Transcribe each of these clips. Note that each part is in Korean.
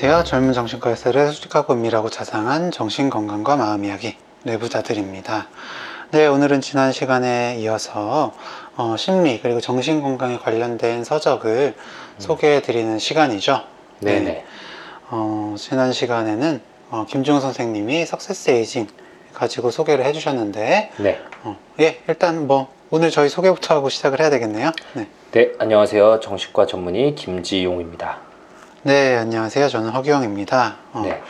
안녕하세요. 젊은 정신과 의사를 수직하고 밀하고 자상한 정신건강과 마음 이야기 내부자들입니다. 네, 오늘은 지난 시간에 이어서 어, 심리 그리고 정신건강에 관련된 서적을 소개해 드리는 시간이죠. 네네. 어, 지난 시간에는 어, 김중 선생님이 석세스 에이징 가지고 소개를 해주셨는데, 네. 어, 예, 일단 뭐 오늘 저희 소개부터 하고 시작을 해야 되겠네요. 네. 네, 안녕하세요. 정신과 전문의 김지용입니다. 네, 안녕하세요. 저는 허규영입니다. 어, 네.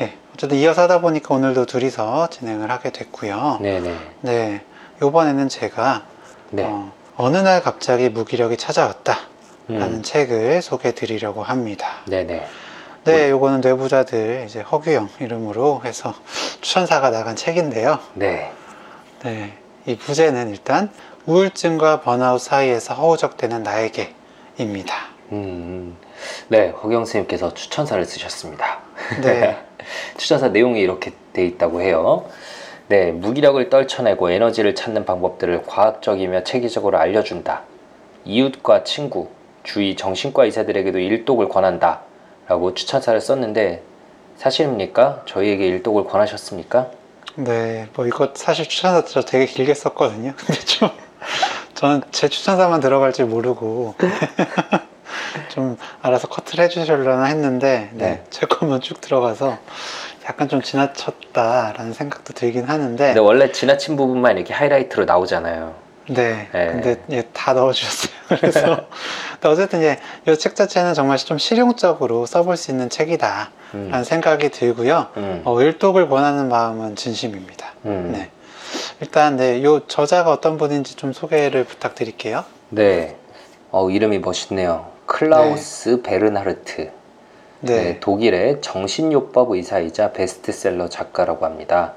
예, 어쨌든 이어서 하다 보니까 오늘도 둘이서 진행을 하게 됐고요. 네네. 네, 요번에는 제가 네. 어, 어느 날 갑자기 무기력이 찾아왔다 라는 음. 책을 소개해 드리려고 합니다. 네네. 네, 요거는 뇌부자들 이제 허규영 이름으로 해서 추천사가 나간 책인데요. 네. 네, 이 부제는 일단 우울증과 번아웃 사이에서 허우적대는 나에게입니다. 음. 네, 허경 선생님께서 추천사를 쓰셨습니다. 네, 추천사 내용이 이렇게 돼 있다고 해요. 네, 무기력을 떨쳐내고 에너지를 찾는 방법들을 과학적이며 체계적으로 알려준다. 이웃과 친구, 주위 정신과 의사들에게도 일독을 권한다. 라고 추천사를 썼는데, 사실입니까? 저희에게 일독을 권하셨습니까? 네, 뭐 이거 사실 추천사 저 되게 길게 썼거든요. 근데 좀 저는 제 추천사만 들어갈 줄 모르고 좀 알아서 커트를 해주시려나 했는데 네, 네. 제 것만 쭉 들어가서 약간 좀 지나쳤다라는 생각도 들긴 하는데 근데 원래 지나친 부분만 이렇게 하이라이트로 나오잖아요. 네, 네. 근데 예, 다 넣어주셨어요. 그래서 어쨌든 예, 이 책 자체는 정말 좀 실용적으로 써볼 수 있는 책이다라는 음. 생각이 들고요. 음. 어, 일독을 권하는 마음은 진심입니다. 음. 네. 일단 네, 요 저자가 어떤 분인지 좀 소개를 부탁드릴게요. 네. 어, 이름이 멋있네요. 클라우스 베르나르트. 네. 네, 독일의 정신요법 의사이자 베스트셀러 작가라고 합니다.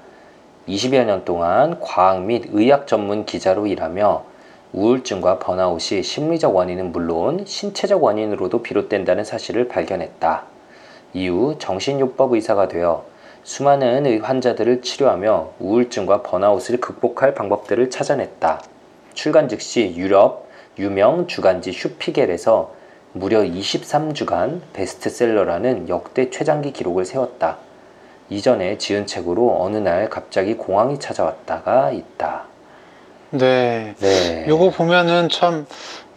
20여 년 동안 과학 및 의학 전문 기자로 일하며 우울증과 번아웃이 심리적 원인은 물론 신체적 원인으로도 비롯된다는 사실을 발견했다. 이후 정신요법 의사가 되어 수많은 의- 환자들을 치료하며 우울증과 번아웃을 극복할 방법들을 찾아냈다. 출간 즉시 유럽 유명 주간지 슈피겔에서 무려 23주간 베스트셀러라는 역대 최장기 기록을 세웠다. 이전에 지은 책으로 어느 날 갑자기 공황이 찾아왔다가 있다. 네. 네. 요거 보면은 참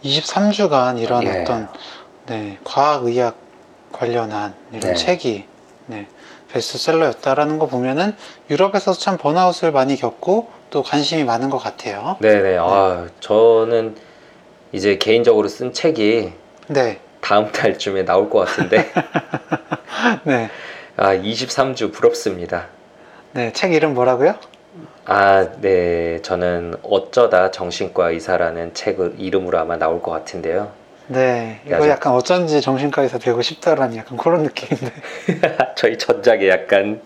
23주간 이런 예. 어떤 네, 과학 의학 관련한 이런 네. 책이 네, 베스트셀러였다라는 거 보면은 유럽에서 참 번아웃을 많이 겪고 또 관심이 많은 것 같아요. 네네. 아, 저는 이제 개인적으로 쓴 책이 네. 다음 달쯤에 나올 것 같은데, 네. 아, 23주 부럽습니다. 네, 책 이름 뭐라고요? 아, 네. 저는 어쩌다 정신과 의사라는 책을 이름으로 아마 나올 것 같은데요. 네. 이거 약간 어쩐지 정신과 의사 되고 싶다라는 약간 그런 느낌인데. 저희 전작에 약간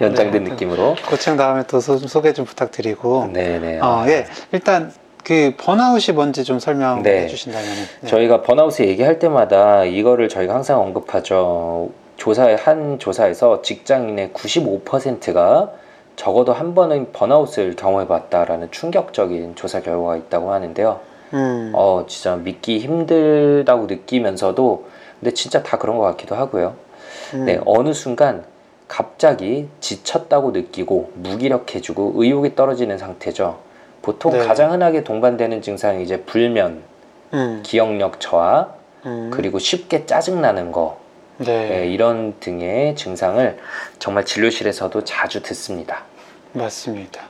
연장된 네, 느낌으로. 그책 다음에 또 소, 소개 좀 부탁드리고. 네네. 어, 아, 예. 일단 그 번아웃이 뭔지 좀 설명해 네. 주신다면. 네. 저희가 번아웃을 얘기할 때마다 이거를 저희가 항상 언급하죠. 조사에 한 조사에서 직장인의 95%가 적어도 한 번은 번아웃을 경험해봤다라는 충격적인 조사 결과가 있다고 하는데요. 음. 어, 진짜 믿기 힘들다고 느끼면서도 근데 진짜 다 그런 것 같기도 하고요. 음. 네, 어느 순간 갑자기 지쳤다고 느끼고 무기력해지고 의욕이 떨어지는 상태죠. 보통 네. 가장 흔하게 동반되는 증상이 이제 불면, 음. 기억력 저하, 음. 그리고 쉽게 짜증 나는 거 네. 네, 이런 등의 증상을 정말 진료실에서도 자주 듣습니다. 맞습니다.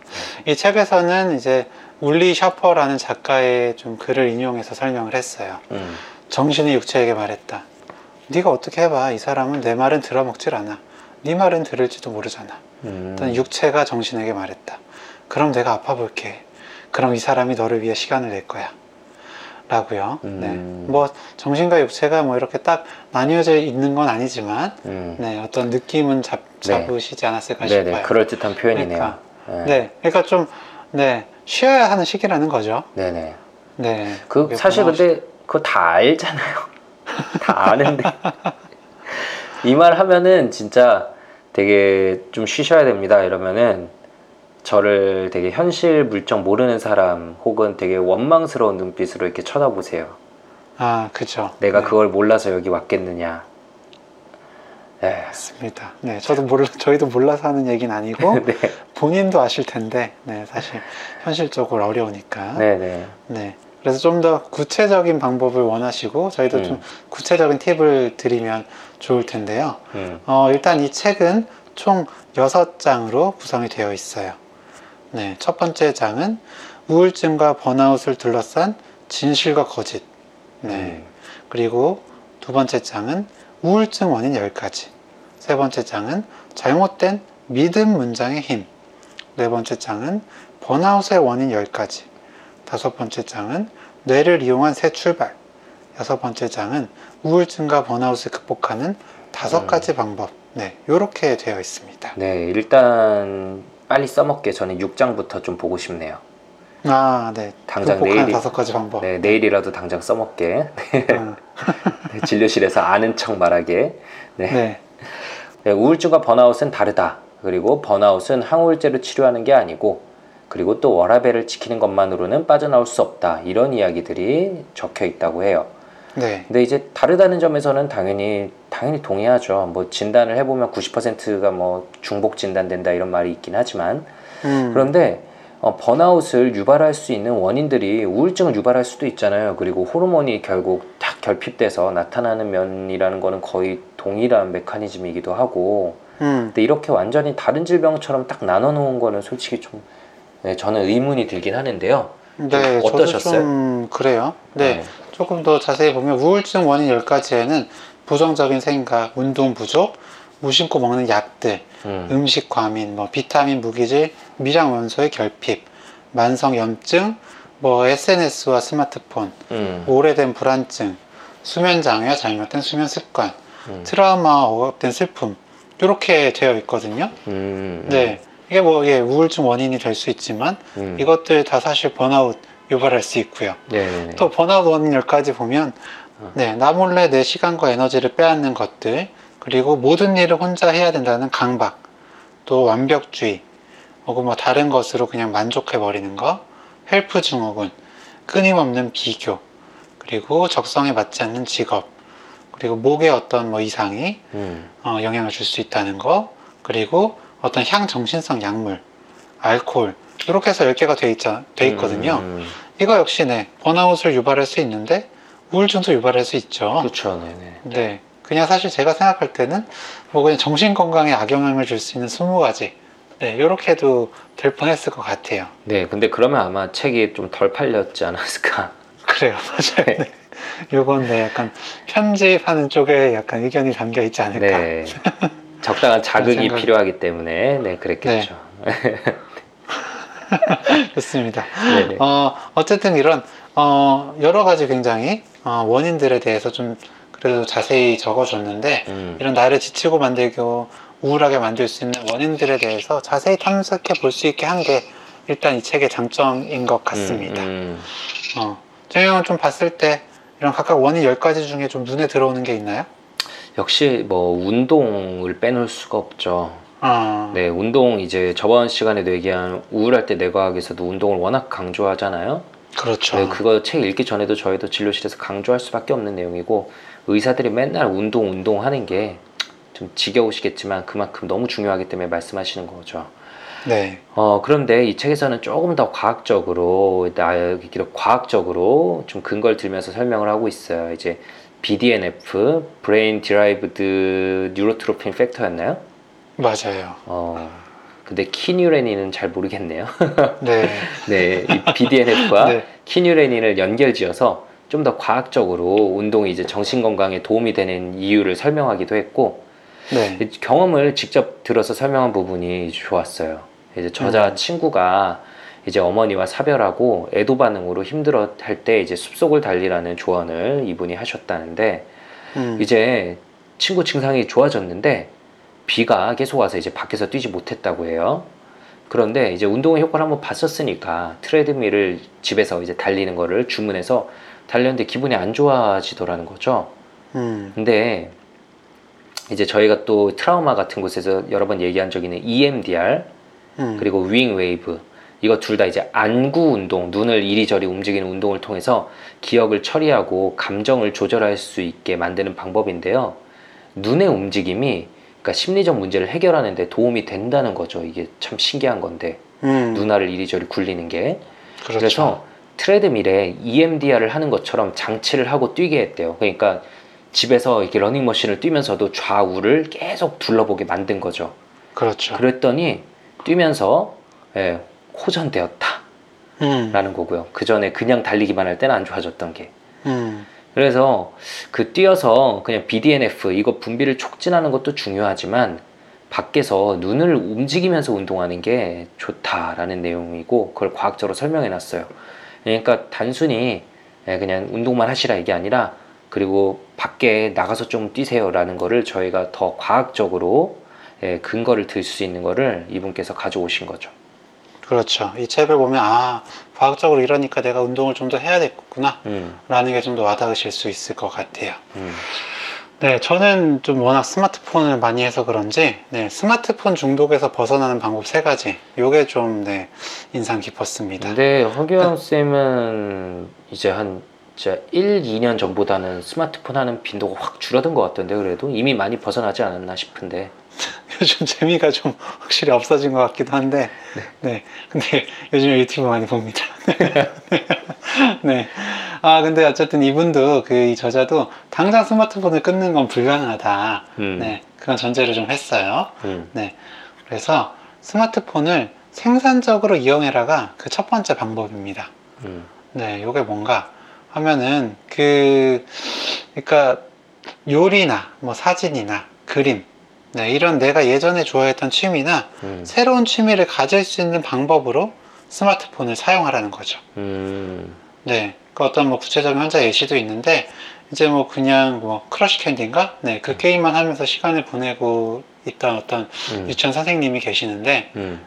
이 책에서는 이제 울리 셔퍼라는 작가의 좀 글을 인용해서 설명을 했어요. 음, 정신이 육체에게 말했다. 네가 어떻게 해봐. 이 사람은 내 말은 들어먹질 않아. 네 말은 들을지도 모르잖아. 음, 일단 육체가 정신에게 말했다. 그럼 내가 아파 볼게. 그럼 이 사람이 너를 위해 시간을 낼 거야. 라고요. 음. 네. 뭐 정신과 육체가 뭐 이렇게 딱 나뉘어져 있는 건 아니지만 음. 네, 어떤 느낌은 잡, 네. 잡으시지 않았을까 네네 싶어요. 그럴 듯한 표현이네요. 그러니까. 네. 네, 그러니까 좀 네, 쉬어야 하는 시기라는 거죠. 네네. 네. 그 사실 근데 그거 다 알잖아요. 다 아는데 이 말 하면은 진짜 되게 좀 쉬셔야 됩니다. 이러면은 저를 되게 현실 물정 모르는 사람 혹은 되게 원망스러운 눈빛으로 이렇게 쳐다보세요. 아, 그죠. 내가 네. 그걸 몰라서 여기 왔겠느냐. 네. 맞습니다. 네, 저도 몰라, 저희도 몰라서 하는 얘기는 아니고 네. 본인도 아실 텐데, 네, 사실 현실적으로 어려우니까. 네, 네. 네. 그래서 좀 더 구체적인 방법을 원하시고 저희도 음. 좀 구체적인 팁을 드리면 좋을 텐데요. 음. 어, 일단 이 책은 총 6장으로 구성이 되어 있어요. 네, 첫 번째 장은 우울증과 번아웃을 둘러싼 진실과 거짓. 네. 음. 그리고 두 번째 장은 우울증 원인 10가지. 세 번째 장은 잘못된 믿음 문장의 힘. 네 번째 장은 번아웃의 원인 10가지. 다섯 번째 장은 뇌를 이용한 새 출발. 여섯 번째 장은 우울증과 번아웃을 극복하는 다섯 음. 가지 방법. 네, 이렇게 되어 있습니다. 네, 일단 빨리 써먹게 저는 6장부터 좀 보고 싶네요. 아, 네. 당장 내일이- 다섯 가지 방법. 네, 내일이라도 당장 써먹게. 음, 네, 진료실에서 아는 척 말하게. 네. 네. 네, 우울증과 번아웃은 다르다. 그리고 번아웃은 항우울제로 치료하는 게 아니고, 그리고 또 워라밸을 지키는 것만으로는 빠져나올 수 없다. 이런 이야기들이 적혀 있다고 해요. 네. 근데 이제 다르다는 점에서는 당연히 당연히 동의하죠. 뭐 진단을 해보면 90%가 뭐 중복 진단된다 이런 말이 있긴 하지만 음, 그런데 어, 번아웃을 유발할 수 있는 원인들이 우울증을 유발할 수도 있잖아요. 그리고 호르몬이 결국 딱 결핍돼서 나타나는 면이라는 거는 거의 동일한 메커니즘이기도 하고 음, 근데 이렇게 완전히 다른 질병처럼 딱 나눠 놓은 거는 솔직히 좀 네, 저는 의문이 들긴 하는데요. 네. 어떠셨어요? 좀 그래요. 네. 조금 더 자세히 보면 우울증 원인 10가지에는 부정적인 생각, 운동 부족, 무심코 먹는 약들, 음, 음식 과민, 뭐 비타민 무기질, 미량 원소의 결핍, 만성 염증, 뭐 SNS와 스마트폰, 음, 오래된 불안증, 수면 장애와 잘못된 수면 습관, 음, 트라우마, 억압된 슬픔 이렇게 되어 있거든요. 음, 네, 이게 뭐 예, 우울증 원인이 될 수 있지만 음, 이것들 다 사실 번아웃 유발할 수 있고요. 네네네. 또 번아웃 원인 10가지 보면 어. 네, 나 몰래 내 시간과 에너지를 빼앗는 것들 그리고 모든 일을 혼자 해야 된다는 강박 또 완벽주의 혹은 뭐 다른 것으로 그냥 만족해 버리는 거 help 증후군 끊임없는 비교 그리고 적성에 맞지 않는 직업 그리고 목에 어떤 뭐 이상이 음, 어, 영향을 줄 수 있다는 거 그리고 어떤 향정신성 약물 알코올 이렇게 해서 10개가 돼, 있자, 돼 있거든요 음, 이거 역시 네 번아웃을 유발할 수 있는데 우울증도 유발할 수 있죠. 그렇죠, 네네. 네, 그냥 사실 제가 생각할 때는 뭐 그냥 정신 건강에 악영향을 줄 수 있는 20가지 네 이렇게 해도 될 뻔했을 것 같아요. 네, 근데 그러면 아마 책이 좀 덜 팔렸지 않았을까? 그래요, 맞아요. 네. 요건 네 약간 편집하는 쪽에 약간 의견이 담겨 있지 않을까. 네. 적당한 자극이 생각- 필요하기 때문에 네 그랬겠죠. 좋습니다. 네네. 어 어쨌든 이런 어 여러 가지 굉장히 어, 원인들에 대해서 좀 그래도 자세히 적어줬는데 음, 이런 나를 지치고 만들고 우울하게 만들 수 있는 원인들에 대해서 자세히 탐색해 볼 수 있게 한 게 일단 이 책의 장점인 것 같습니다. 음, 어, 정희 형은 좀 봤을 때 이런 각각 원인 10가지 중에 좀 눈에 들어오는 게 있나요? 역시 뭐 운동을 빼놓을 수가 없죠. 아, 네, 운동 이제 저번 시간에도 얘기한 우울할 때 뇌과학에서도 운동을 워낙 강조하잖아요. 그렇죠. 네, 그거 책 읽기 전에도 저희도 진료실에서 강조할 수밖에 없는 내용이고 의사들이 맨날 운동 운동 하는 게 좀 지겨우시겠지만 그만큼 너무 중요하기 때문에 말씀하시는 거죠. 네. 어, 그런데 이 책에서는 조금 더 과학적으로, 나기로 과학적으로 좀 근거를 들면서 설명을 하고 있어요. 이제 BDNF, Brain Derived Neurotrophin Factor였나요? 맞아요. 어, 근데 키뉴레닌은 잘 모르겠네요. 네. 네, 이 BDNF와 네. 키뉴레닌을 연결지어서 좀 더 과학적으로 운동이 이제 정신 건강에 도움이 되는 이유를 설명하기도 했고, 네. 이 경험을 직접 들어서 설명한 부분이 좋았어요. 이제 저자 음. 친구가 이제 어머니와 사별하고 애도 반응으로 힘들어 할 때 이제 숲속을 달리라는 조언을 이분이 하셨다는데 음, 이제 친구 증상이 좋아졌는데 비가 계속 와서 이제 밖에서 뛰지 못했다고 해요. 그런데 이제 운동의 효과를 한번 봤었으니까 treadmill을 집에서 이제 달리는 거를 주문해서 달렸는데 기분이 안 좋아지더라는 거죠. 음, 근데 이제 저희가 또 트라우마 같은 곳에서 여러 번 얘기한 적이 있는 EMDR 음, 그리고 wingwave 이거 둘 다 이제 안구 운동 눈을 이리저리 움직이는 운동을 통해서 기억을 처리하고 감정을 조절할 수 있게 만드는 방법인데요 눈의 움직임이 그러니까 심리적 문제를 해결하는 데 도움이 된다는 거죠. 이게 참 신기한 건데 음, 눈알을 이리저리 굴리는 게 그렇죠. 그래서 트레드밀에 EMDR을 하는 것처럼 장치를 하고 뛰게 했대요. 그러니까 집에서 이렇게 러닝머신을 뛰면서도 좌우를 계속 둘러보게 만든 거죠. 그렇죠. 그랬더니 뛰면서 예, 호전되었다라는 음, 거고요. 그 전에 그냥 달리기만 할 때는 안 좋아졌던 게. 음, 그래서 그 뛰어서 그냥 BDNF 이거 분비를 촉진하는 것도 중요하지만 밖에서 눈을 움직이면서 운동하는 게 좋다라는 내용이고 그걸 과학적으로 설명해 놨어요. 그러니까 단순히 예, 그냥 운동만 하시라 이게 아니라 그리고 밖에 나가서 좀 뛰세요라는 거를 저희가 더 과학적으로 예, 근거를 들 수 있는 거를 이분께서 가져오신 거죠. 그렇죠. 이 책을 보면 아 과학적으로 이러니까 내가 운동을 좀 더 해야 되겠구나. 음, 라는 게 좀 더 와닿으실 수 있을 것 같아요. 음, 네, 저는 좀 워낙 스마트폰을 많이 해서 그런지 네, 스마트폰 중독에서 벗어나는 방법 세 가지. 요게 좀 네, 인상 깊었습니다. 근데 허규영 쌤은 이제 한 진짜 1, 2년 전보다는 스마트폰 하는 빈도가 확 줄어든 것 같던데 그래도? 이미 많이 벗어나지 않았나 싶은데 요즘 재미가 좀 확실히 없어진 것 같기도 한데 네, 근데 요즘 유튜브 많이 봅니다. 네. 아 근데 어쨌든 이분도 그 이 저자도 당장 스마트폰을 끊는 건 불가능하다. 음, 네, 그런 전제를 좀 했어요. 음, 네. 그래서 스마트폰을 생산적으로 이용해라가 그 첫 번째 방법입니다. 음, 네, 요게 뭔가 하면은 그 그러니까 요리나 뭐 사진이나 그림 네, 이런 내가 예전에 좋아했던 취미나 음, 새로운 취미를 가질 수 있는 방법으로 스마트폰을 사용하라는 거죠. 음, 네, 그 어떤 뭐 구체적인 환자 예시도 있는데 이제 뭐 그냥 뭐 Crush Candy인가? 네, 그 게임만 하면서 시간을 보내고 있던 어떤 음, 유치원 선생님이 계시는데 음,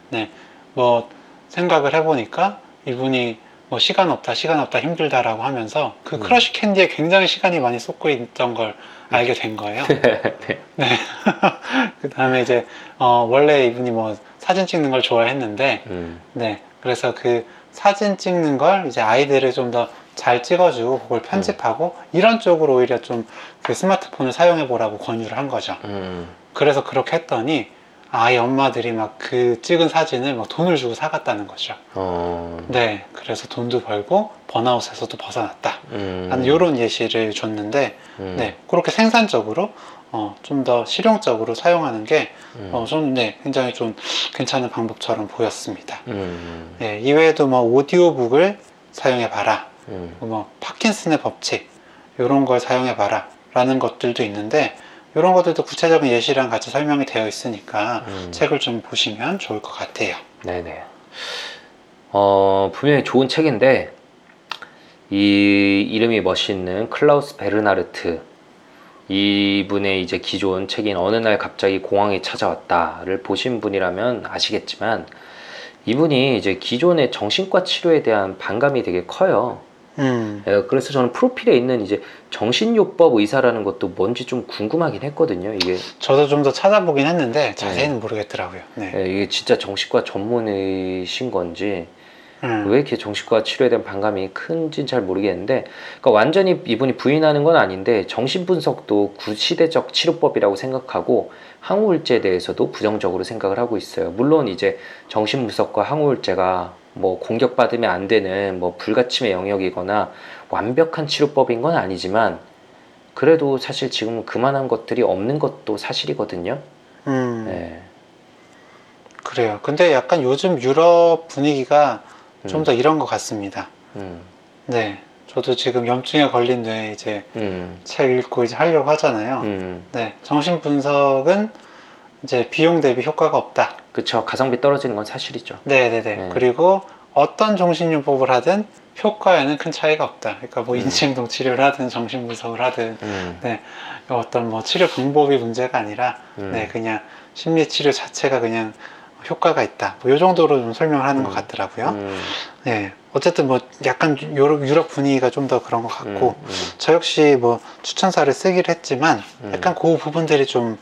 뭐 생각을 해보니까 이분이 뭐 시간 없다, 시간 없다, 힘들다라고 하면서 그 음. Crush Candy에 굉장히 시간이 많이 쏟고 있던 걸 알게 된 거예요. 네. 그 다음에 이제 어, 원래 이분이 뭐 사진 찍는 걸 좋아했는데 음, 네, 그래서 그 사진 찍는 걸 이제 아이들을 좀 더 잘 찍어주고 그걸 편집하고 이런 쪽으로 오히려 좀 그 스마트폰을 사용해 보라고 권유를 한 거죠. 음, 그래서 그렇게 했더니 아이 엄마들이 막 그 찍은 사진을 막 돈을 주고 사갔다는 거죠. 어, 네, 그래서 돈도 벌고 번아웃에서도 벗어났다. 음, 하는 이런 예시를 줬는데, 음, 네, 그렇게 생산적으로 어, 좀 더 실용적으로 사용하는 게 음, 어, 좀 네, 굉장히 좀 괜찮은 방법처럼 보였습니다. 음, 네, 이외에도 뭐 오디오북을 사용해 봐라, 음, 뭐 파킨슨의 법칙 이런 걸 사용해 봐라 라는 것들도 있는데 이런 것들도 구체적인 예시랑 같이 설명이 되어 있으니까 음. 책을 좀 보시면 좋을 것 같아요. 네네. 어, 분명히 좋은 책인데, 이 이름이 멋있는 클라우스 베르나르트. 이분의 이제 기존 책인 어느 날 갑자기 공황이 찾아왔다를 보신 분이라면 아시겠지만, 이분이 이제 기존의 정신과 치료에 대한 반감이 되게 커요. 음, 예, 그래서 저는 프로필에 있는 이제 정신요법 의사라는 것도 뭔지 좀 궁금하긴 했거든요. 이게 저도 좀 더 찾아보긴 했는데 자세히는 모르겠더라고요. 네. 예, 이게 진짜 정신과 전문의신 건지 음, 왜 이렇게 정신과 치료에 대한 반감이 큰지는 잘 모르겠는데 그러니까 완전히 이분이 부인하는 건 아닌데 정신분석도 구시대적 치료법이라고 생각하고 항우울제에 대해서도 부정적으로 생각을 하고 있어요. 물론 이제 정신분석과 항우울제가 뭐 공격받으면 안 되는 뭐 불가침의 영역이거나 완벽한 치료법인 건 아니지만 그래도 사실 지금 그만한 것들이 없는 것도 사실이거든요. 음, 네. 그래요. 근데 약간 요즘 유럽 분위기가 좀 음. 더 이런 것 같습니다. 음, 네. 저도 지금 염증에 걸린 뇌 이제 음, 책 읽고 이제 하려고 하잖아요. 음. 네. 정신 분석은 이제 비용 대비 효과가 없다. 그쵸. 가성비 떨어지는 건 사실이죠. 네네네. 네. 그리고 어떤 정신요법을 하든 효과에는 큰 차이가 없다. 그러니까 뭐 음. 인지행동 치료를 하든 정신 분석을 하든 음, 어떤 뭐 치료 방법이 문제가 아니라 음. 네 그냥 심리 치료 자체가 그냥 효과가 있다. 뭐 이 정도로 좀 설명을 하는 것 음. 같더라고요. 음, 네. 어쨌든 뭐 약간 유럽, 유럽 분위기가 좀 더 그런 것 같고 음, 음. 저 역시 뭐 추천사를 쓰기로 했지만 음. 약간 그 부분들이 좀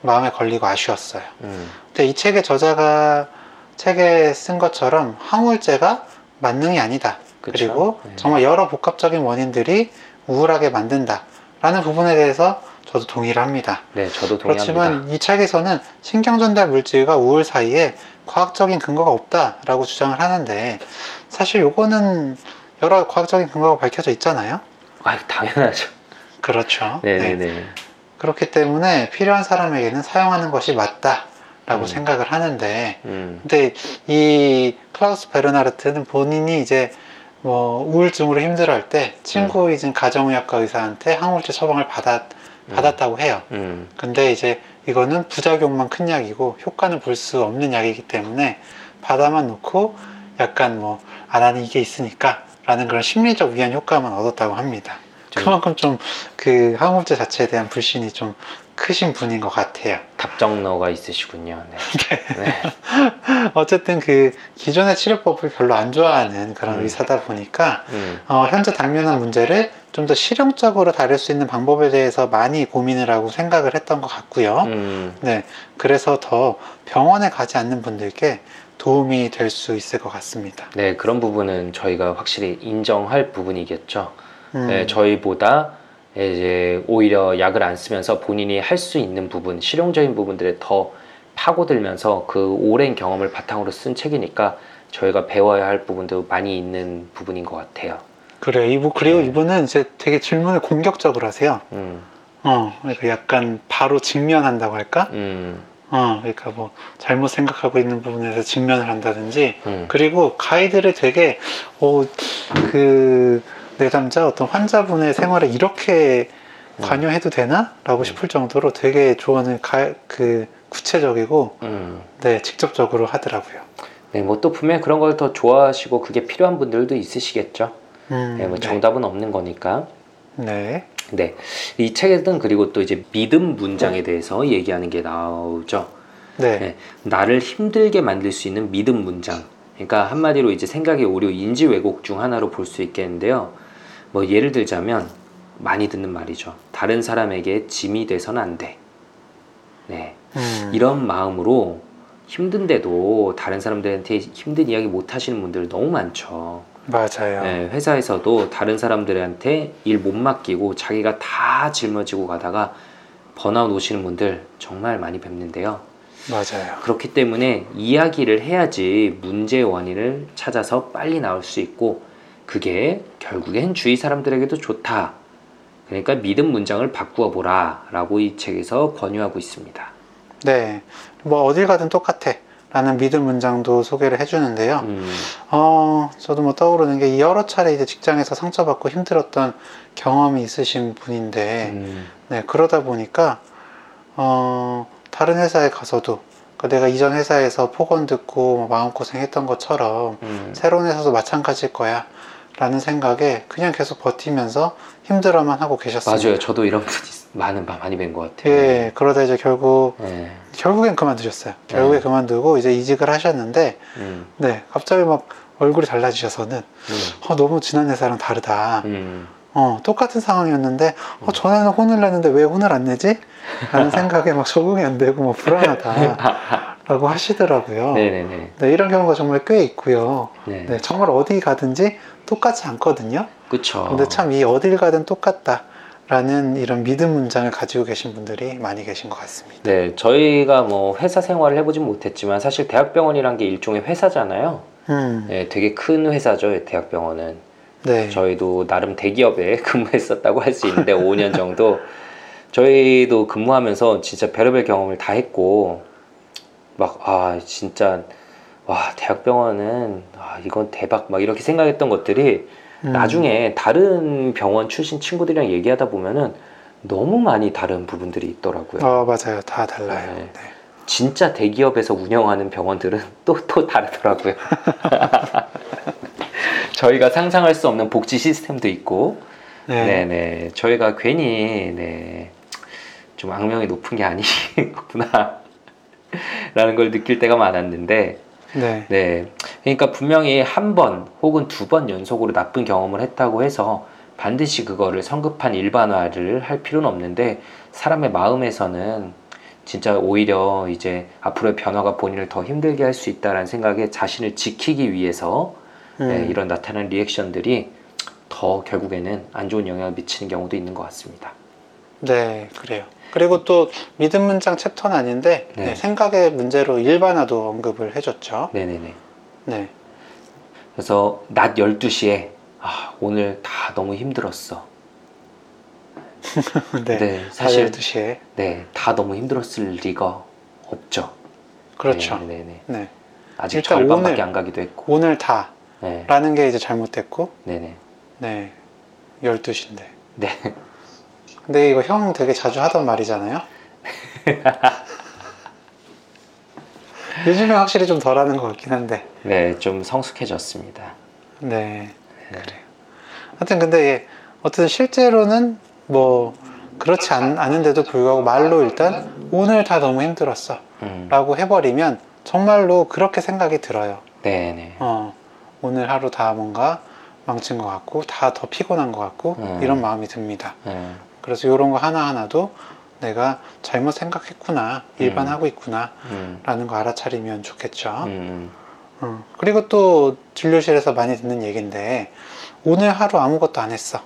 마음에 걸리고 아쉬웠어요. 음, 근데 이 책의 저자가 책에 쓴 것처럼 항우울제가 만능이 아니다. 그 그쵸. 리고 네. 정말 여러 복합적인 원인들이 우울하게 만든다. 라는 부분에 대해서 저도 동의를 합니다. 네, 저도 동의합니다. 그렇지만 이 책에서는 신경 전달 물질과 우울 사이에 과학적인 근거가 없다라고 주장을 하는데 사실 요거는 여러 과학적인 근거가 밝혀져 있잖아요. 아, 당연하죠. 그렇죠. 네, 네. 네, 네. 그렇기 때문에 필요한 사람에게는 사용하는 것이 맞다 라고 음. 생각을 하는데 음, 근데 이 클라우스 베르나르트는 본인이 이제 뭐 우울증으로 힘들어할 때 친구이신 가정의학과 의사한테 항우울제 처방을 받았, 받았다고 해요. 음, 근데 이제 이거는 부작용만 큰 약이고 효과는 볼 수 없는 약이기 때문에 받아만 놓고 약간 뭐 아 나는 이게 있으니까 라는 그런 심리적 위안 효과만 얻었다고 합니다. 좀- 그만큼 좀 그 항우울제 자체에 대한 불신이 좀 크신 분인 것 같아요. 답정너가 있으시군요. 네. 네. 어쨌든 그 기존의 치료법을 별로 안 좋아하는 그런 음. 의사다 보니까 음, 어, 현재 당면한 문제를 좀 더 실용적으로 다룰 수 있는 방법에 대해서 많이 고민을 하고 생각을 했던 것 같고요. 음, 네, 그래서 더 병원에 가지 않는 분들께 도움이 될 수 있을 것 같습니다. 네, 그런 부분은 저희가 확실히 인정할 부분이겠죠. 음, 네, 저희보다 이제 오히려 약을 안 쓰면서 본인이 할 수 있는 부분, 실용적인 부분들에 더 파고들면서 그 오랜 경험을 바탕으로 쓴 책이니까 저희가 배워야 할 부분도 많이 있는 부분인 것 같아요. 그래, 이분 그리고 네. 이분은 이제 되게 질문을 공격적으로 하세요. 음, 어, 그러니까 약간 바로 직면한다고 할까? 음, 어, 그러니까 뭐 잘못 생각하고 있는 부분에서 직면을 한다든지 음, 그리고 가이드를 되게 어, 그 내담자 어떤 환자분의 생활에 이렇게 음. 관여해도 되나? 라고 싶을 정도로 되게 조언을 가, 그 구체적이고 음. 네, 직접적으로 하더라고요. 네, 뭐 또 분명히 그런 걸 더 좋아하시고 그게 필요한 분들도 있으시겠죠. 음, 네, 뭐 정답은 없는 거니까. 네. 네, 이 책에는 그리고 또 이제 믿음 문장에 대해서 얘기하는 게 나오죠. 네. 네, 나를 힘들게 만들 수 있는 믿음 문장. 그러니까 한마디로 이제 생각의 오류, 인지 왜곡 중 하나로 볼 수 있겠는데요. 뭐 예를 들자면 많이 듣는 말이죠. 다른 사람에게 짐이 돼서는 안 돼. 네, 음, 이런 마음으로 힘든데도 다른 사람들한테 힘든 이야기 못 하시는 분들 너무 많죠. 맞아요. 네, 회사에서도 다른 사람들한테 일 못 맡기고 자기가 다 짊어지고 가다가 번아웃 오시는 분들 정말 많이 뵙는데요. 맞아요. 그렇기 때문에 이야기를 해야지 문제의 원인을 찾아서 빨리 나올 수 있고 그게 결국엔 주위 사람들에게도 좋다. 그러니까 믿음 문장을 바꾸어 보라 라고 이 책에서 권유하고 있습니다. 네. 뭐 어딜 가든 똑같아. 라는 믿음 문장도 소개를 해주는데요. 음, 어, 저도 뭐 떠오르는 게 여러 차례 이제 직장에서 상처받고 힘들었던 경험이 있으신 분인데, 음, 네, 그러다 보니까, 어, 다른 회사에 가서도, 그 내가 이전 회사에서 폭언 듣고 뭐 마음고생 했던 것처럼, 음, 새로운 회사도 마찬가지일 거야. 라는 생각에 그냥 계속 버티면서 힘들어만 하고 계셨습니다. 맞아요. 저도 이런 분이 많은 많이 뵌 것 같아요. 예, 그러다 이제 결국, 네. 결국엔 그만두셨어요. 결국에 네. 그만두고 이제 이직을 하셨는데, 음, 네, 갑자기 막 얼굴이 달라지셔서는, 음, 어, 너무 지난 회사랑 다르다. 음, 어, 똑같은 상황이었는데, 어, 전에는 혼을 냈는데 왜 혼을 안 내지? 라는 생각에 막 적응이 안 되고 막 불안하다. 라고 하시더라고요. 네네네. 네, 이런 경우가 정말 꽤 있고요. 네. 네, 정말 어디 가든지 똑같지 않거든요. 그쵸. 근데 참 이 어딜 가든 똑같다. 라는 이런 믿음 문장을 가지고 계신 분들이 많이 계신 것 같습니다. 네, 저희가 뭐 회사 생활을 해보진 못했지만 사실 대학병원이란 게 일종의 회사잖아요. 음, 네, 되게 큰 회사죠, 대학병원은. 네. 저희도 나름 대기업에 근무했었다고 할 수 있는데 5년 정도 저희도 근무하면서 진짜 별의별 경험을 다 했고 막 아 진짜 와 대학병원은 아 이건 대박 막 이렇게 생각했던 것들이 음, 나중에 다른 병원 출신 친구들이랑 얘기하다 보면은 너무 많이 다른 부분들이 있더라고요. 어, 맞아요. 다 달라요. 네. 네. 진짜 대기업에서 운영하는 병원들은 또 또 다르더라고요. 저희가 상상할 수 없는 복지 시스템도 있고, 네. 네, 네, 저희가 괜히 네, 좀 악명이 높은 게 아니구나. 라는 걸 느낄 때가 많았는데, 네. 네, 그러니까 분명히 한 번 혹은 두 번 연속으로 나쁜 경험을 했다고 해서 반드시 그거를 성급한 일반화를 할 필요는 없는데 사람의 마음에서는 진짜 오히려 이제 앞으로의 변화가 본인을 더 힘들게 할 수 있다라는 생각에 자신을 지키기 위해서 음, 네, 이런 나타나는 리액션들이 더 결국에는 안 좋은 영향을 미치는 경우도 있는 것 같습니다. 네, 그래요. 그리고 또 믿음 문장 챕터는 아닌데 네. 네, 생각의 문제로 일반화도 언급을 해줬죠. 네네네. 네, 그래서 낮 12시에 아, 오늘 다 너무 힘들었어. 네, 네, 사실 사실 12시에 네, 다 너무 힘들었을 리가 없죠. 그렇죠. 네, 네, 네. 네, 아직 일단 절반밖에 오늘- 안 가기도 했고. 오늘 다라는 네. 게 이제 잘못됐고, 네, 네. 네, 12시인데. 네. 근데 이거 형 되게 자주 하던 말이잖아요. 요즘에 확실히 좀 덜하는 것 같긴 한데. 네, 좀 성숙해졌습니다. 네, 그래요. 하여튼 근데 예, 어쨌든 실제로는 뭐 그렇지 않, 않은데도 불구하고 말로 일단 오늘 다 너무 힘들었어 음. 라고 해버리면 정말로 그렇게 생각이 들어요. 네, 네. 어, 오늘 하루 다 뭔가 망친 것 같고 다 더 피곤한 것 같고 음. 이런 마음이 듭니다. 네. 그래서 이런 거 하나하나도 내가 잘못 생각했구나 일반하고 있구나 음. 라는 거 알아차리면 좋겠죠. 음. 어, 그리고 또 진료실에서 많이 듣는 얘기인데 오늘 하루 아무것도 안 했어.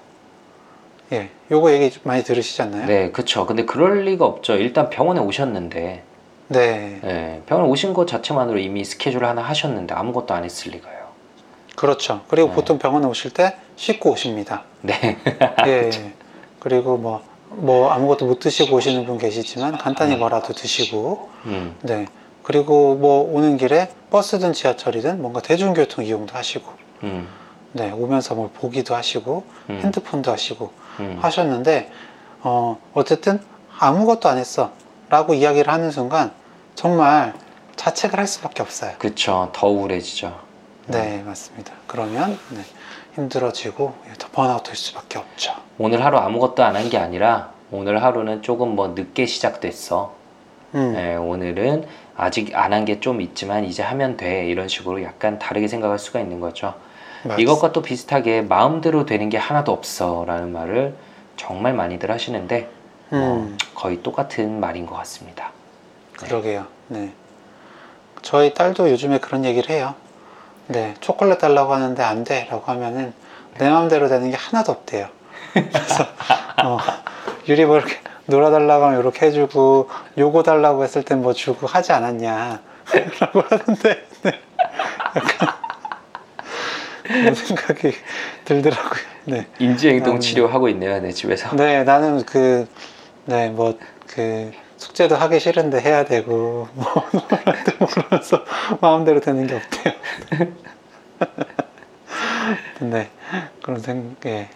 예, 요거 얘기 좀 많이 들으시지 않나요? 네, 그쵸. 근데 그럴 리가 없죠. 일단 병원에 오셨는데, 네, 네, 병원에 오신 것 자체만으로 이미 스케줄 하나 하셨는데 아무것도 안 했을 리가요. 그렇죠. 그리고 네. 보통 병원에 오실 때 씻고 오십니다. 네. 예, 예. 그리고 뭐, 뭐 아무것도 못 드시고 오시는 분 계시지만 간단히 뭐라도 드시고, 음. 네. 그리고 뭐 오는 길에 버스든 지하철이든 뭔가 대중교통 이용도 하시고, 음. 네, 오면서 뭘 보기도 하시고, 음. 핸드폰도 하시고 음. 하셨는데, 어, 어쨌든 아무것도 안 했어. 라고 이야기를 하는 순간 정말 자책을 할 수밖에 없어요. 그쵸. 더 우울해지죠. 네, 맞습니다. 그러면 네, 힘들어지고 더 번아웃 될 수밖에 없죠. 오늘 하루 아무것도 안 한 게 아니라 오늘 하루는 조금 뭐 늦게 시작됐어. 음, 네, 오늘은 아직 안 한 게 좀 있지만 이제 하면 돼. 이런 식으로 약간 다르게 생각할 수가 있는 거죠. 맞- 이것과 또 비슷하게 마음대로 되는 게 하나도 없어. 라는 말을 정말 많이들 하시는데 어, 음, 거의 똑같은 말인 것 같습니다. 그러게요. 네. 저희 딸도 요즘에 그런 얘기를 해요. 네, 초콜릿 달라고 하는데 안 돼. 라고 하면은 내 마음대로 되는 게 하나도 없대요. 그래서, 어, 유리 뭐 이렇게 놀아달라고 하면 이렇게 해주고, 요거 달라고 했을 땐 뭐 주고 하지 않았냐. 라고 하는데, 네. 약간 그런 생각이 들더라고요. 네. 인지행동 음. 치료하고 있네요. 내 집에서. 네, 나는 그, 네, 뭐, 그, 숙제도 하기 싫은데 해야 되고, 뭐, 뭐 그러면서 마음대로 되는 게 없대요. 네, 그런 생각에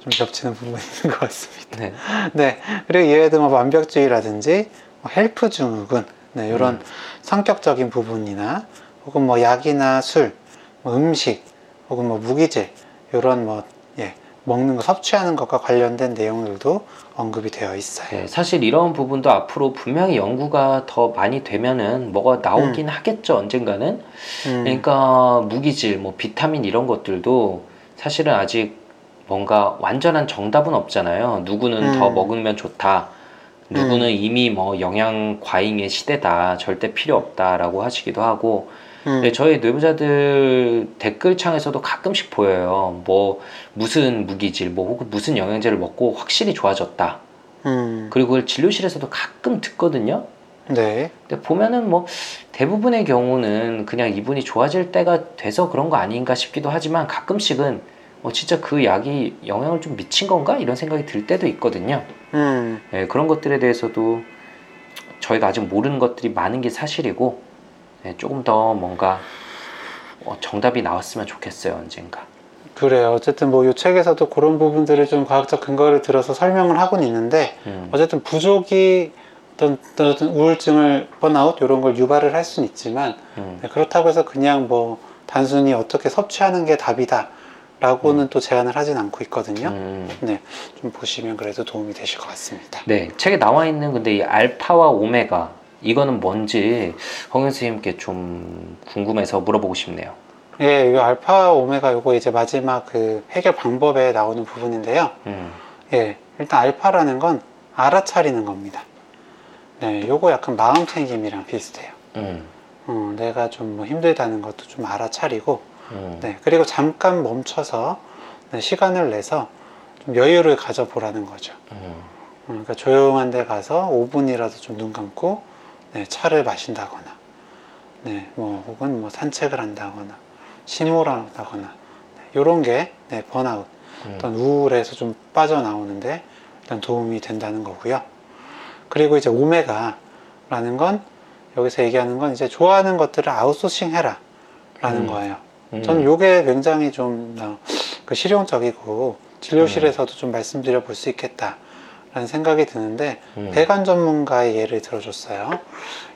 좀 겹치는 부분이 있는 것 같습니다. 네. 네, 그리고 이외에도 뭐 완벽주의라든지 뭐 help 증후군, 네, 이런 음. 성격적인 부분이나 혹은 뭐 약이나 술, 뭐 음식, 혹은 뭐 무기질, 이런 뭐, 예, 먹는 거, 섭취하는 것과 관련된 내용들도 언급이 되어 있어요. 네, 사실 이런 부분도 앞으로 분명히 연구가 더 많이 되면은 뭐가 나오긴 하겠죠. 언젠가는. 음, 그러니까 무기질, 뭐 비타민 이런 것들도 사실은 아직 뭔가 완전한 정답은 없잖아요. 누구는 음. 더 먹으면 좋다. 누구는 이미 뭐 영양 과잉의 시대다. 절대 필요 없다라고 하시기도 하고. 음, 네, 저희 뇌부자들 댓글창에서도 가끔씩 보여요. 뭐 무슨 무기질, 뭐 혹은 무슨 영양제를 먹고 확실히 좋아졌다. 음, 그리고 그걸 진료실에서도 가끔 듣거든요. 네, 근데 보면은 뭐 대부분의 경우는 그냥 이분이 좋아질 때가 돼서 그런 거 아닌가 싶기도 하지만 가끔씩은 어, 진짜 그 약이 영향을 좀 미친 건가 이런 생각이 들 때도 있거든요. 음, 예, 그런 것들에 대해서도 저희가 아직 모르는 것들이 많은 게 사실이고 예, 조금 더 뭔가 어, 정답이 나왔으면 좋겠어요 언젠가. 그래요. 어쨌든 뭐 이 책에서도 그런 부분들을 좀 과학적 근거를 들어서 설명을 하고는 있는데, 음, 어쨌든 부족이 어떤, 어떤 우울증을 번아웃 이런 걸 유발을 할 수는 있지만 음, 네, 그렇다고 해서 그냥 뭐 단순히 어떻게 섭취하는 게 답이다 라고는 또 제안을 하진 않고 있거든요 음. 네, 좀 보시면 그래도 도움이 되실 것 같습니다 네, 책에 나와 있는 근데 이 알파와 오메가 이거는 뭔지 홍현 선생님께 좀 궁금해서 물어보고 싶네요. 예, 이 알파 오메가 요거 이제 마지막 그 해결 방법에 나오는 부분인데요. 음, 예, 일단 알파라는 건 알아차리는 겁니다. 네, 요거 약간 마음 챙김이랑 비슷해요. 음, 어, 내가 좀 뭐 힘들다는 것도 좀 알아차리고 음, 네, 그리고 잠깐 멈춰서 네, 시간을 내서 좀 여유를 가져보라는 거죠. 음, 그러니까 조용한 데 가서 5분이라도 좀 눈 감고 네, 차를 마신다거나 네, 뭐 혹은 뭐 산책을 한다거나 심호를 한다거나 이런 게 네, 번아웃 음. 어떤 우울에서 좀 빠져나오는데 일단 도움이 된다는 거고요. 그리고 이제 오메가라는 건 여기서 얘기하는 건 이제 좋아하는 것들을 아웃소싱 해라 라는 음. 거예요. 음. 저는 요게 굉장히 좀 어, 그 실용적이고 진료실에서도 좀 말씀드려 볼 수 있겠다 라는 생각이 드는데 음. 배관 전문가의 예를 들어줬어요.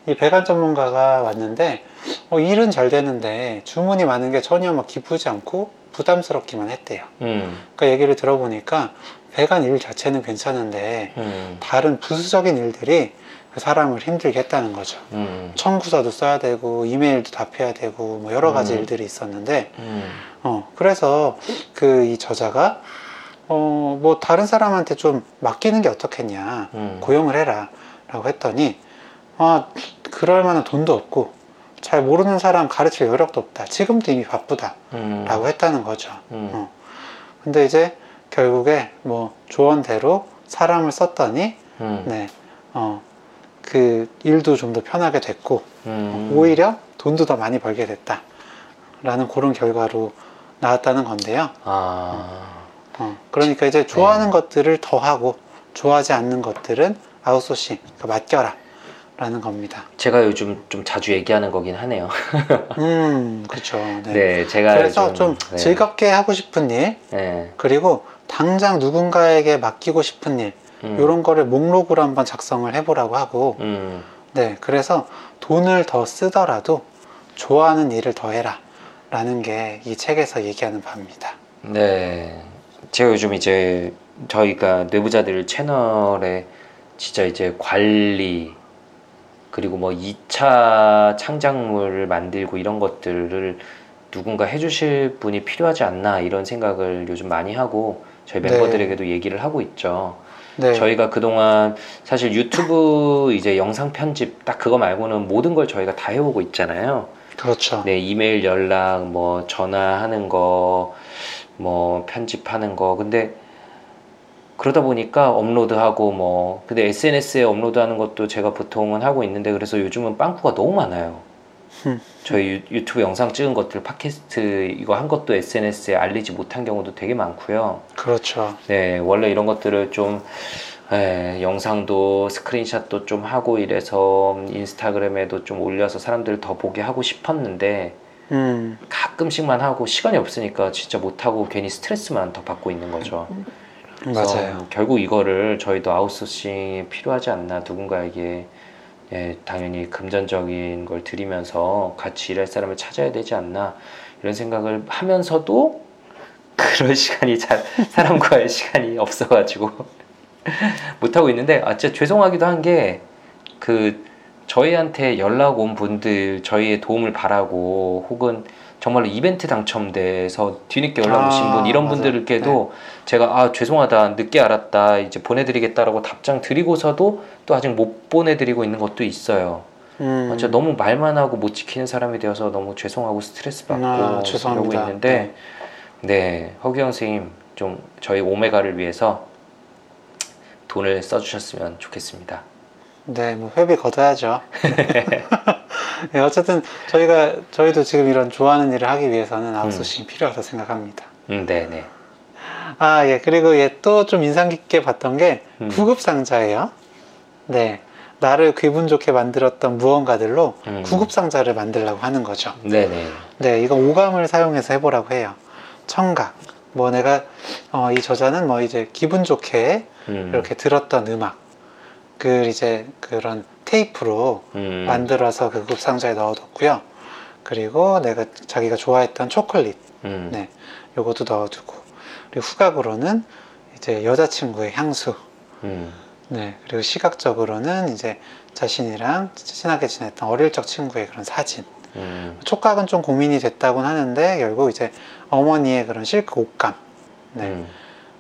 이 배관 전문가가 왔는데 어, 일은 잘 되는데 주문이 많은 게 전혀 막 기쁘지 않고 부담스럽기만 했대요. 음. 그러니까 얘기를 들어보니까 배관 일 자체는 괜찮은데 음. 다른 부수적인 일들이 그 사람을 힘들게 했다는 거죠. 음. 청구서도 써야 되고 이메일도 답해야 되고 뭐 여러 가지 음. 일들이 있었는데 음. 어 그래서 그 이 저자가 어 뭐 다른 사람한테 좀 맡기는 게 어떻겠냐 음. 고용을 해라 라고 했더니 아 그럴 만한 돈도 없고 잘 모르는 사람 가르칠 여력도 없다 지금도 이미 바쁘다라고 음. 했다는 거죠. 음. 어. 근데 이제 결국에 뭐 조언대로 사람을 썼더니 음. 네, 어, 그 일도 좀 더 편하게 됐고 음. 오히려 돈도 더 많이 벌게 됐다 라는 그런 결과로 나왔다는 건데요. 아. 어, 그러니까 이제 좋아하는 네. 것들을 더 하고 좋아하지 않는 것들은 아웃소싱, 그러니까 맡겨라 라는 겁니다. 제가 요즘 좀 자주 얘기하는 거긴 하네요. 음, 그렇죠. 네. 네, 제가 그래서 좀, 네. 즐겁게 하고 싶은 일, 네. 그리고 당장 누군가에게 맡기고 싶은 일, 음. 이런 거를 목록으로 한번 작성을 해보라고 하고, 음. 네, 그래서 돈을 더 쓰더라도 좋아하는 일을 더 해라. 라는 게 이 책에서 얘기하는 바입니다. 네. 제가 요즘 이제 저희가 뇌부자들 채널에 진짜 이제 관리 그리고 뭐 2차 창작물을 만들고 이런 것들을 누군가 해주실 분이 필요하지 않나 이런 생각을 요즘 많이 하고 저희 네. 멤버들에게도 얘기를 하고 있죠. 네. 저희가 그동안 사실 유튜브 이제 영상 편집 딱 그거 말고는 모든 걸 저희가 다 해오고 있잖아요. 그렇죠. 네, 이메일 연락, 뭐 전화하는 거, 뭐 편집하는 거. 근데 그러다 보니까 업로드하고 뭐 근데 SNS에 업로드하는 것도 제가 보통은 하고 있는데 그래서 요즘은 빵꾸가 너무 많아요. 음. 저희 유, 유튜브 영상 찍은 것들 팟캐스트 이거 한 것도 SNS에 알리지 못한 경우도 되게 많고요. 그렇죠. 네, 원래 이런 것들을 좀 에, 영상도 스크린샷도 좀 하고 이래서 인스타그램에도 좀 올려서 사람들 더 보게 하고 싶었는데 음, 가끔씩만 하고 시간이 없으니까 진짜 못하고 괜히 스트레스만 더 받고 있는 거죠. 맞아요. 결국 이거를 저희도 아웃소싱이 필요하지 않나 누군가에게 예, 당연히 금전적인 걸 드리면서 같이 일할 사람을 찾아야 되지 않나 이런 생각을 하면서도 그럴 시간이 잘 사람과의 시간이 없어가지고 못하고 있는데 아 진짜 죄송하기도 한 게 그 저희한테 연락 온 분들 저희의 도움을 바라고 혹은 정말로 이벤트 당첨돼서 뒤늦게 연락 오신 아, 분 이런 맞아요. 분들께도 제가 아 죄송하다 늦게 알았다 이제 보내드리겠다라고 답장 드리고서도 또 아직 못 보내드리고 있는 것도 있어요. 음, 아, 진짜 너무 말만 하고 못 지키는 사람이 되어서 너무 죄송하고 스트레스 받고 아, 그러고 죄송합니다. 있는데 네 허규영 선생님 좀 저희 오메가를 위해서 돈을 써주셨으면 좋겠습니다. 네, 뭐 회비 걷어야죠. 네, 어쨌든 저희가 저희도 지금 이런 좋아하는 일을 하기 위해서는 아웃소싱이 필요하다고 생각합니다. 음, 네 네. 아, 예. 그리고 예, 또 좀 인상 깊게 봤던 게 음. 구급 상자예요. 네. 나를 기분 좋게 만들었던 무언가들로 음. 구급 상자를 만들려고 하는 거죠. 네 네. 네, 이거 오감을 사용해서 해 보라고 해요. 청각. 뭐 내가 어, 이 저자는 뭐 이제 기분 좋게 음, 이렇게 들었던 음악. 그 이제 그런 테이프로 음, 만들어서 그 구급 상자에 넣어뒀고요. 그리고 내가 자기가 좋아했던 초콜릿. 음, 네. 요것도 넣어두고. 그리고 후각으로는 이제 여자친구의 향수. 음, 네. 그리고 시각적으로는 이제 자신이랑 친하게 지냈던 어릴 적 친구의 그런 사진. 음, 촉각은 좀 고민이 됐다고는 하는데 결국 이제 어머니의 그런 실크 옷감. 네. 음,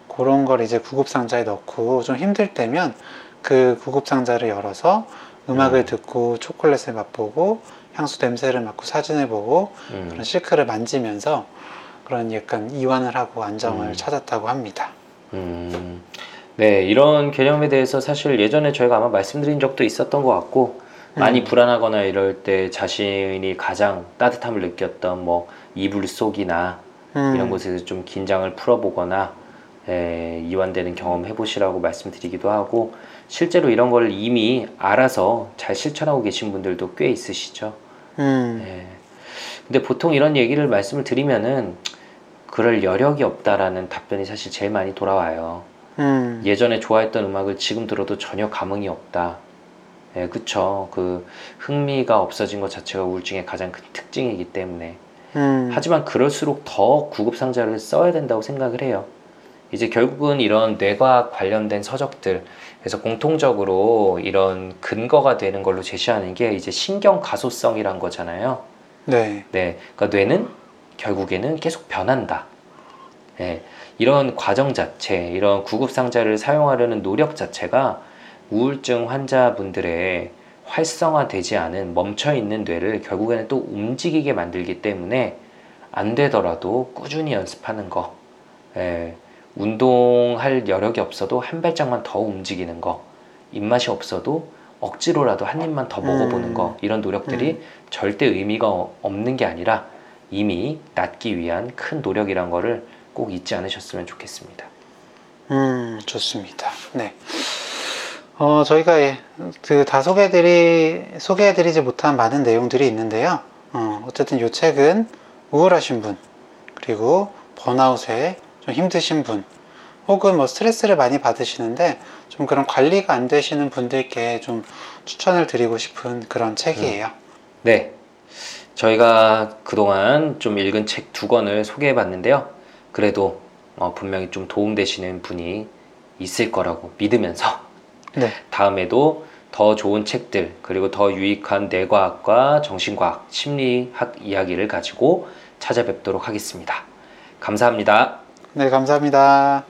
그런 걸 이제 구급 상자에 넣고 좀 힘들 때면 그 구급 상자를 열어서 음악을 음. 듣고 초콜릿을 맛보고 향수 냄새를 맡고 사진을 보고 음. 그런 실크를 만지면서 그런 약간 이완을 하고 안정을 음. 찾았다고 합니다. 음, 네, 이런 개념에 대해서 사실 예전에 저희가 아마 말씀드린 적도 있었던 것 같고 많이 음. 불안하거나 이럴 때 자신이 가장 따뜻함을 느꼈던 뭐 이불 속이나 음. 이런 곳에서 좀 긴장을 풀어보거나 에, 이완되는 경험 해보시라고 말씀드리기도 하고 실제로 이런 걸 이미 알아서 잘 실천하고 계신 분들도 꽤 있으시죠. 음. 예. 근데 보통 이런 얘기를 말씀을 드리면은 그럴 여력이 없다라는 답변이 사실 제일 많이 돌아와요. 음. 예전에 좋아했던 음악을 지금 들어도 전혀 감흥이 없다. 예, 그쵸. 그 흥미가 없어진 것 자체가 우울증의 가장 큰 특징이기 때문에. 음. 하지만 그럴수록 더 구급 상자를 써야 된다고 생각을 해요. 이제 결국은 이런 뇌과학 관련된 서적들, 그래서 공통적으로 이런 근거가 되는 걸로 제시하는 게 이제 신경 가소성이란 거잖아요. 네. 네, 그러니까 뇌는 결국에는 계속 변한다. 네, 이런 과정 자체, 이런 구급 상자를 사용하려는 노력 자체가 우울증 환자분들의 활성화되지 않은 멈춰 있는 뇌를 결국에는 또 움직이게 만들기 때문에 안 되더라도 꾸준히 연습하는 거, 예, 운동할 여력이 없어도 한 발짝만 더 움직이는 거, 입맛이 없어도 억지로라도 한 입만 더 먹어보는 음. 거, 이런 노력들이 절대 의미가 어- 없는 게 아니라 이미 낫기 위한 큰 노력이란 거를 꼭 잊지 않으셨으면 좋겠습니다. 음, 좋습니다. 네. 어, 저희가 예, 그다 소개해드리, 소개해드리지 못한 많은 내용들이 있는데요. 어, 어쨌든 이 책은 우울하신 분, 그리고 번아웃에 좀 힘드신 분, 혹은 뭐 스트레스를 많이 받으시는데 좀 그런 관리가 안 되시는 분들께 좀 추천을 드리고 싶은 그런 책이에요. 네. 저희가 그동안 좀 읽은 책 두 권을 소개해 봤는데요. 그래도 어, 분명히 좀 도움되시는 분이 있을 거라고 믿으면서 네. 다음에도 더 좋은 책들 그리고 더 유익한 뇌과학과 정신과학, 심리학 이야기를 가지고 찾아뵙도록 하겠습니다. 감사합니다. 네, 감사합니다.